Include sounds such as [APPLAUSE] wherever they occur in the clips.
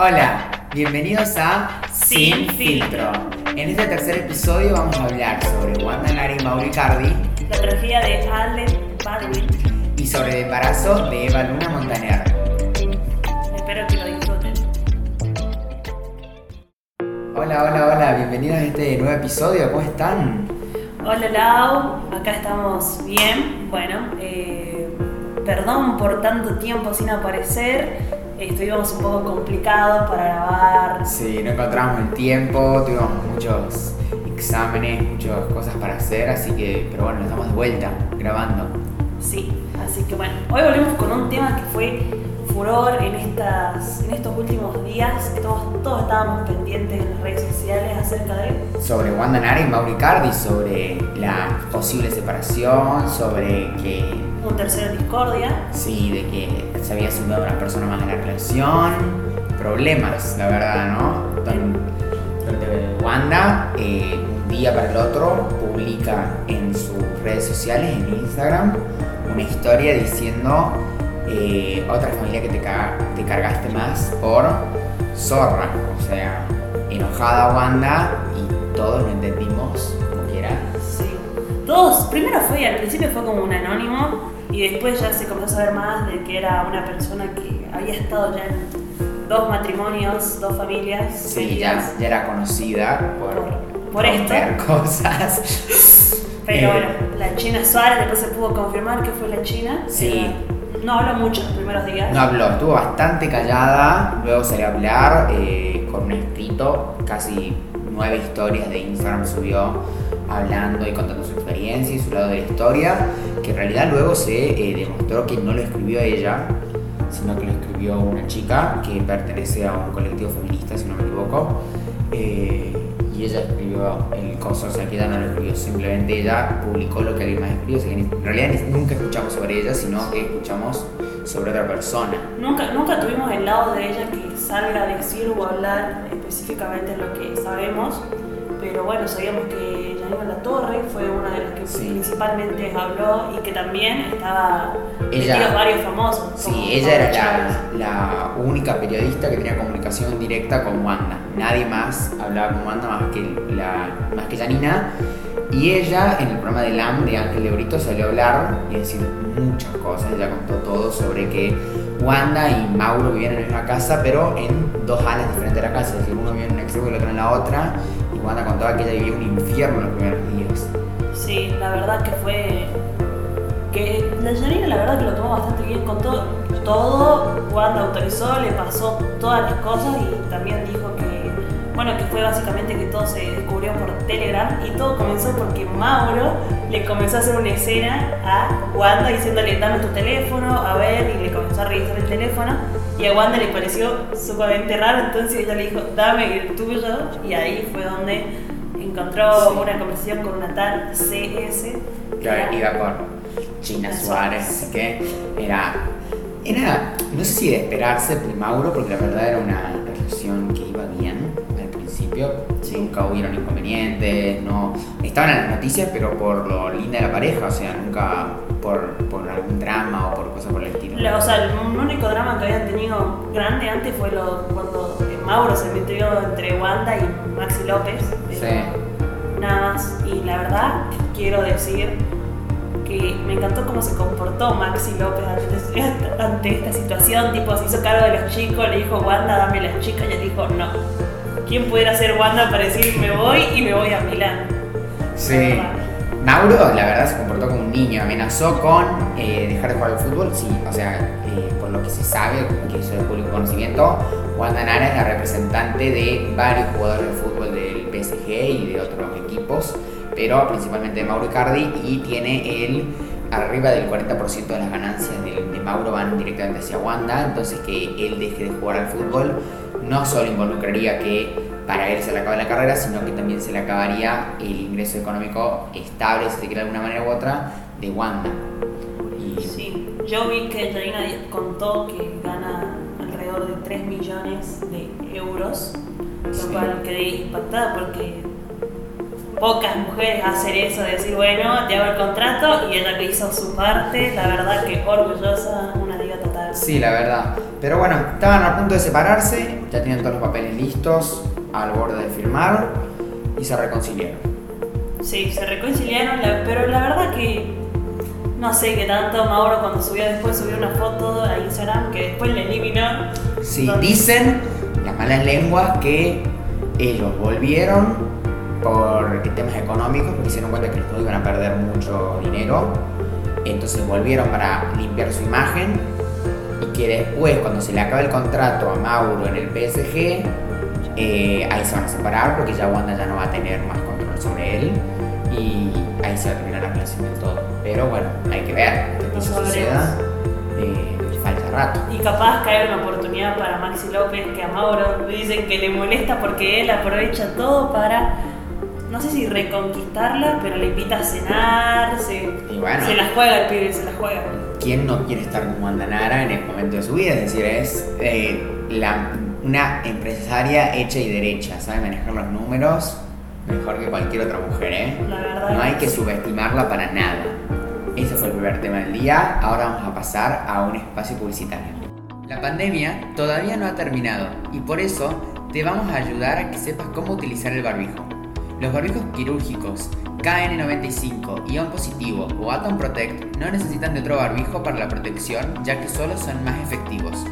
Hola, bienvenidos a Sin Filtro. En este tercer episodio vamos a hablar sobre Wanda Nari y Mauricardi La tragedia de Allen Baldwin. y sobre el embarazo de Eva Luna Montaner. Espero que lo disfruten. Hola, hola, hola, bienvenidos a este nuevo episodio, ¿cómo están? Hola Lau, acá estamos bien. Bueno, eh, perdón por tanto tiempo sin aparecer. Estuvimos un poco complicados para grabar. Sí, no encontramos el tiempo, tuvimos muchos exámenes, muchas cosas para hacer, así que, pero bueno, estamos de vuelta, grabando. Sí, así que bueno, hoy volvemos con un tema que fue furor en, estas, en estos últimos días. Todos, todos estábamos pendientes en las redes sociales acerca de Sobre Wanda Nara y Mauricardi, sobre la posible separación, sobre que un tercero discordia. Sí, de que se había sumado una persona más en la relación. Problemas, la verdad, ¿no? Wanda, eh, un día para el otro, publica en sus redes sociales, en Instagram, una historia diciendo eh, otra familia que te, te cargaste más por zorra. O sea, enojada Wanda y todos lo entendimos como que era. Sí. Todos, primero fue, al principio fue como un anónimo y después ya se comenzó a saber más de que era una persona que había estado ya en dos matrimonios, dos familias. Sí, ya, era conocida por, Por- por esto. [LAUGHS] cosas. Pero Eh, bueno, la China Suárez después se pudo confirmar que fue la China. Sí. Eh, no habló mucho los primeros días. No habló, estuvo bastante callada, luego salió a hablar eh, con un escrito, casi nueve historias de Instagram subió hablando y contando su experiencia y su lado de la historia, que en realidad luego se eh, demostró que no lo escribió ella, sino que lo escribió una chica que pertenece a un colectivo feminista, si no me equivoco. eh, y ella escribió el coso, o sea que ella no lo escribió, simplemente ella publicó lo que alguien más escribió, o sea que en realidad nunca escuchamos sobre ella, sino que escuchamos sobre otra persona. Nunca, nunca tuvimos el lado de ella que salga a decir o hablar específicamente lo que sabemos, pero bueno, sabíamos que La Torre fue una de las que Sí. principalmente habló y que también estaba Ella- varios famosos. Sí, ella era la, la única periodista que tenía comunicación directa con Wanda. Nadie más hablaba con Wanda más que, la, más que Janina. Y ella, en el programa de LAM de Ángel de Brito, salió a hablar y decir muchas cosas. Ella contó todo sobre que Wanda y Mauro vivían en una casa, pero en dos alas diferentes de la casa. Es decir, uno vivía en un extremo y el otro en la otra. Wanda contaba que ella vivía un infierno los primeros días. Sí, la verdad que fue. que la Janina, la verdad que lo tomó bastante bien con todo. Todo, Wanda autorizó, le pasó todas las cosas y también dijo que. Bueno, que fue básicamente que todo se descubrió por Telegram y todo comenzó porque Mauro le comenzó a hacer una escena a Wanda diciéndole dame tu teléfono, a ver, y le comenzó a revisar el teléfono y a Wanda le pareció sumamente raro, entonces ella le dijo dame el tuyo y ahí fue donde encontró Sí. una conversación con una tal CS. que iba por China Suárez, así que era, era, no sé si de esperarse de Mauro, porque la verdad era una relación que iba bien al principio, Sí. nunca hubieron inconvenientes, no, estaban en las noticias, pero por lo linda de la pareja, o sea, nunca por, por algún drama o por cosas por el estilo. La- o sea, el único drama que habían tenido grande antes fue lo, cuando Mauro se metió entre Wanda y Maxi López. Sí. Eh, Nada más. Y la verdad, quiero decir que me encantó cómo se comportó Maxi López ante, esta- [LAUGHS] ante esta situación. Tipo, se hizo cargo de los chicos, le dijo Wanda, dame las chicas. Y ella dijo, no. ¿Quién pudiera ser Wanda para decir me voy y me voy a Milán? Sí. Mauro, la verdad, se comportó como un niño, amenazó con eh, dejar de jugar al fútbol. Sí, o sea, eh, por lo que se sabe, que eso es público conocimiento, Wanda Nara es la representante de varios jugadores de fútbol del PSG y de otros equipos, pero principalmente de Mauro Icardi, y tiene el arriba del 40% de las ganancias de Mauro van directamente hacia Wanda, entonces que él deje de jugar al fútbol no solo involucraría que para él se le acabe la carrera, sino que también se le acabaría el ingreso económico estable, si se quiere de alguna manera u otra, de Wanda. Y Sí, yo vi que Janina contó que gana alrededor de 3 millones de euros, lo Sí. cual quedé impactada porque pocas mujeres hacen eso de decir, bueno, te hago el contrato y ella que hizo su parte, la verdad que orgullosa, una diva total. Sí, la verdad. Pero bueno, estaban a punto de separarse, ya tenían todos los papeles listos, al borde de firmar y se reconciliaron. Sí, se reconciliaron, pero la verdad que no sé qué tanto. Mauro cuando subió después subió una foto a Instagram que después le eliminó. Sí, Donde- dicen las malas lenguas que ellos volvieron por temas económicos, porque se dieron cuenta que los dos iban a perder mucho dinero. Entonces volvieron para limpiar su imagen y que después, cuando se le acabe el contrato a Mauro en el PSG, eh, ahí se van a separar porque ya Wanda ya no va a tener más control sobre él y ahí se va a terminar la relación del todo. Pero bueno, hay que ver que suceda. Eh, falta rato. Y capaz caer una oportunidad para Maxi López que a Mauro dicen que le molesta porque él aprovecha todo para, no sé si reconquistarla, pero le invita a cenar, se, bueno. se la juega el pibe, se la juega. ¿Quién no quiere estar con Wanda Nara en el momento de su vida? Es decir, es eh, la- una empresaria hecha y derecha, sabe manejar los números mejor que cualquier otra mujer, ¿eh? La verdad No hay que subestimarla para nada. Ese fue el primer tema del día, ahora vamos a pasar a un espacio publicitario. La pandemia todavía no ha terminado y por eso te vamos a ayudar a que sepas cómo utilizar el barbijo. Los barbijos quirúrgicos KN95, Ion Positivo o Atom Protect no necesitan de otro barbijo para la protección ya que solo son más efectivos.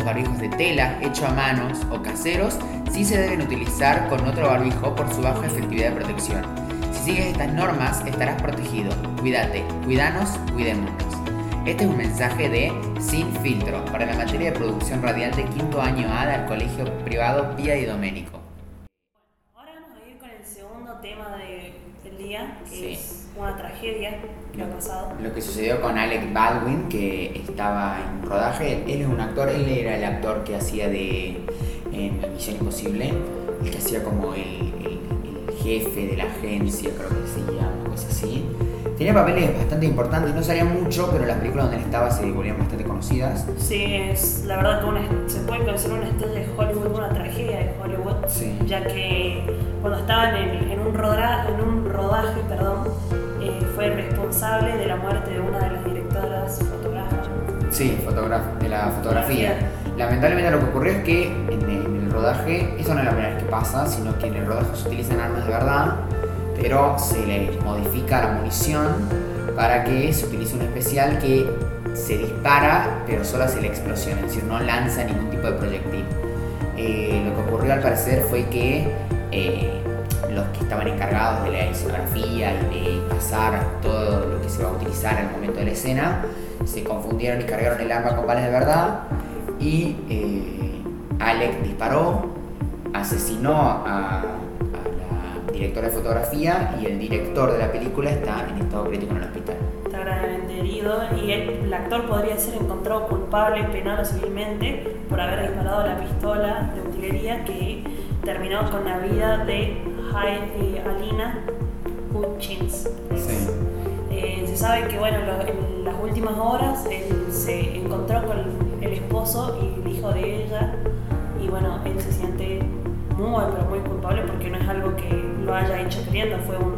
Los barbijos de tela, hecho a manos o caseros sí se deben utilizar con otro barbijo por su baja efectividad de protección. Si sigues estas normas estarás protegido. Cuídate, cuidanos, cuidémonos. Este es un mensaje de Sin Filtro para la materia de producción radial de quinto año A del colegio privado Pía y Doménico. Ahora vamos a ir con el segundo tema de- del día, que Sí. es una tragedia pasado. Lo que sucedió con Alec Baldwin, que estaba en rodaje, él es un actor, él era el actor que hacía de en Misión Imposible, el que hacía como el, el- el jefe de la agencia, creo que se llama, una cosa así. Tenía papeles bastante importantes, no salía mucho, pero las películas donde él estaba se volvían bastante conocidas. Sí, es la verdad que una- se puede considerar una estrella de Hollywood, una tragedia de Hollywood, Sí. ya que cuando estaban en, en un, rodaje, en un rodaje perdón, responsable de la muerte de una de las directoras fotógrafas. Sí, fotógrafo- de la fotografía. Lamentablemente lo que ocurrió es que en el, en el rodaje, eso no es la primera vez que pasa, sino que en el rodaje se utilizan armas de verdad, pero se le modifica la munición para que se utilice un especial que se dispara, pero solo hace la explosión, es decir, no lanza ningún tipo de proyectil. Eh, lo que ocurrió al parecer fue que eh, los que estaban encargados de la escenografía y de pasar todo lo que se va a utilizar el momento de la escena se confundieron y cargaron el arma con balas de verdad y eh, Alec disparó, asesinó a, a la directora de fotografía y el director de la película está en estado crítico en el hospital. Está gravemente herido y él- el actor podría ser encontrado culpable penal o civilmente por haber disparado la pistola de utilería que terminó con la vida de eh, Alina Hutchins. Sí. Eh, se sabe que bueno, lo- en las últimas horas él se encontró con el esposo y el hijo de ella y bueno, él se siente muy pero muy culpable porque no es algo que lo haya hecho queriendo, fue un,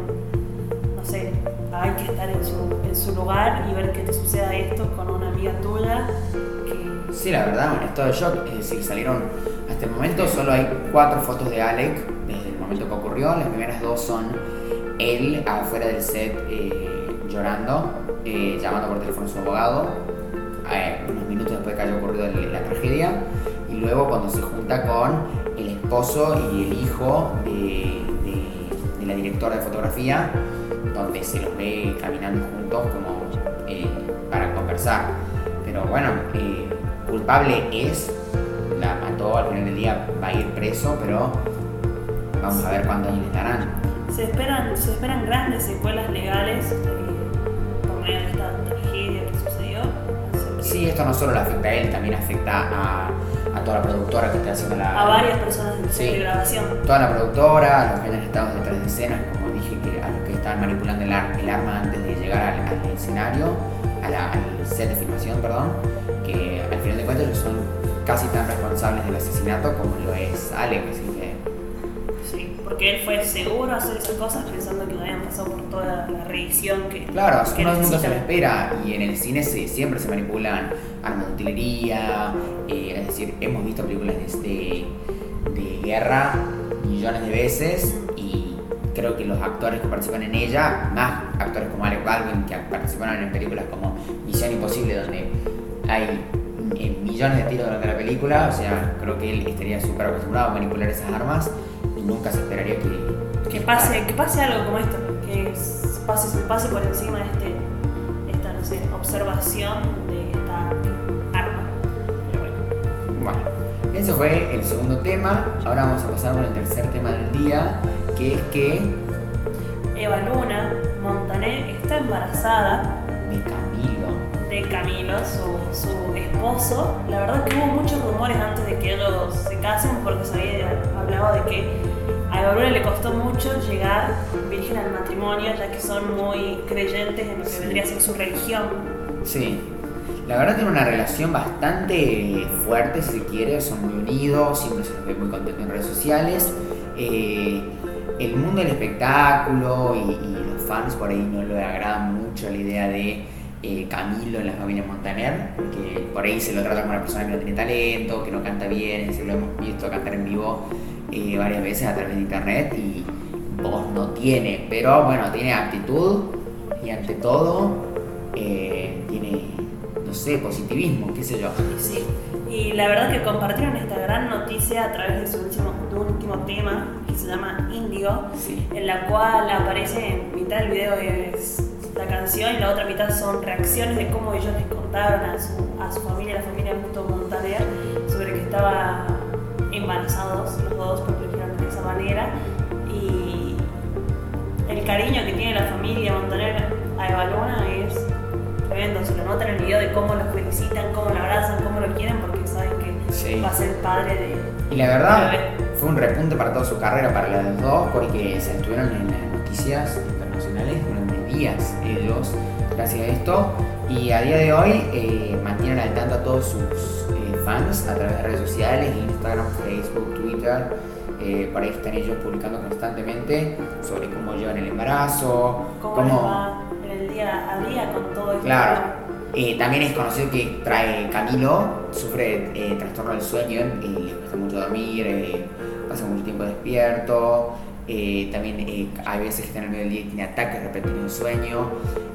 no sé, hay que estar en su, en su lugar y ver que te suceda esto con una amiga tuya Sí, la verdad, un estado de shock. Es decir, salieron hasta el momento solo hay cuatro fotos de Alec desde el momento que ocurrió. Las primeras dos son él afuera del set eh, llorando, eh, llamando por teléfono a su abogado, eh, unos minutos después de que haya ocurrido la tragedia. Y luego cuando se junta con el esposo y el hijo de, la directora de fotografía, donde se los ve caminando juntos como para conversar. Pero bueno, culpable es, la mató, al final del día va a ir preso, pero vamos a ver cuántos años le darán. se esperan, se esperan grandes secuelas legales eh, por medio de esta tragedia que sucedió. Sí, esto no solo le afecta a él, también afecta a, a toda la productora que está haciendo la... A varias personas Sí. de grabación. Toda la productora, a los que hayan estado detrás de escenas, como dije, que a los que estaban manipulando el, ar- el arma antes de llegar al, al escenario, a la- al set de filmación, perdón, que al final de cuentas ellos son casi tan responsables del asesinato como lo es Alec, así que Sí, Porque él fue seguro a hacer esas cosas pensando que no habían pasado por toda la revisión que. Claro, que uno nunca se lo espera y en el cine se- siempre se manipulan armas de utilería, eh, es decir, hemos visto películas de, de, de guerra millones de veces creo que los actores que participan en ella, más actores como Alec Baldwin que participaron en películas como Misión Imposible donde hay eh, millones de tiros durante la película, o sea, creo que él estaría súper acostumbrado a manipular esas armas y nunca se esperaría que... Que pase, que pase algo como esto, que pase, se pase por encima de este, esta, no sé, observación de esta arma. Pero bueno. Bueno, eso fue el segundo tema. Ahora vamos a pasar con el tercer tema del día, que es que Eva Luna Montaner está embarazada de Camilo. de Camilo, su, su esposo. La verdad que hubo muchos rumores antes de que ellos se casen porque se había hablado de que a Eva Luna le costó mucho llegar virgen al matrimonio, ya que son muy creyentes en lo que Sí. vendría a ser su religión. Sí, la verdad tiene una relación bastante fuerte, si se quiere, son muy unidos, siempre se los ve muy contentos en redes sociales. Eh, el mundo del espectáculo y, los fans por ahí no le agradan mucho la idea de eh, Camilo en la familia Montaner, porque por ahí se lo trata como una persona que no tiene talento, que no canta bien, se lo hemos visto cantar en vivo eh, varias veces a través de internet y voz no tiene, pero bueno, tiene actitud y ante todo eh, tiene, no sé, positivismo, qué sé yo. Sí. Y la verdad que compartieron esta gran noticia a través de su último, último tema que se llama Índigo, Sí. en la cual aparece en mitad del video es la canción y la otra mitad son reacciones de cómo ellos les contaron a su, a su familia, la familia Muto Montaner, sobre que estaban embarazados los dos, porque de esa manera. Y el cariño que tiene la familia Montaner a Eva Luna es tremendo. Se lo nota en el video de cómo lo felicitan, cómo lo abrazan, cómo lo quieren, porque saben que Sí. va a ser padre de. Y la verdad. Fue un repunte para toda su carrera, para los dos, porque se estuvieron en las noticias internacionales durante días ellos, gracias a esto. Y a día de hoy eh, mantienen al tanto a todos sus eh, fans a través de redes sociales, Instagram, Facebook, Twitter. Eh, por ahí están ellos publicando constantemente sobre cómo llevan el embarazo, cómo les va en el día a día con todo esto. Claro. Eh, también es conocido que trae Camilo, sufre eh, trastorno del sueño, eh, le cuesta mucho dormir, eh, pasa mucho tiempo despierto, eh, también eh, hay veces que está en el medio del día y tiene ataques repentinos de sueño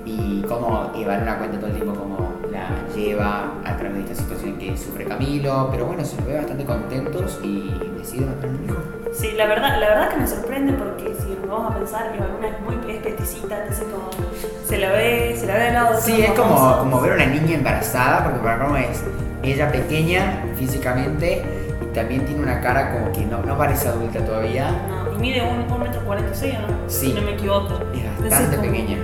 y cómo Eva Luna cuenta todo el tiempo cómo la lleva a través de esta situación que sufre Camilo, pero bueno, se los ve bastante contentos y deciden tener un hijo. Sí, la verdad, la verdad que me sorprende porque si nos vamos a pensar, Eva Luna es muy es peticita, entonces como se la ve, se la ve al lado de Sí, es como, como ver a una niña embarazada, porque para cómo es ella pequeña físicamente también tiene una cara como que no, no parece adulta todavía. No, y mide un, un metro cuarenta y seis, ¿no? Sí. Si no me equivoco. Es bastante pequeña.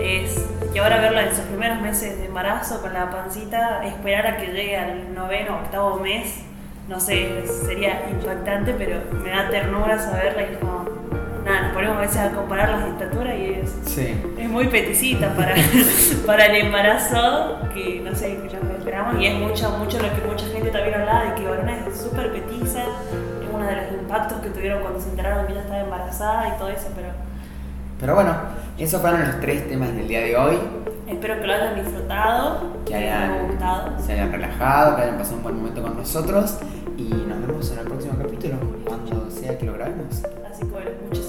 Es, y ahora verla en sus primeros meses de embarazo con la pancita, esperar a que llegue al noveno o octavo mes, no sé, sería impactante, pero me da ternura saberla y como, nada, nos ponemos a veces a comparar las estaturas y es, Sí. es muy peticita para, [LAUGHS] para el embarazo, que no sé, que lo que esperamos, y es mucho, mucho lo que mucha gente también hablaba de que impactos que tuvieron cuando se enteraron que ella estaba embarazada y todo eso, pero Pero bueno, esos fueron los tres temas del día de hoy. espero que lo hayan disfrutado, Que que les haya hayan, gustado. se hayan relajado, que hayan pasado un buen momento con nosotros y nos vemos en el próximo capítulo, cuando sea que lo grabemos. Así que bueno, gracias.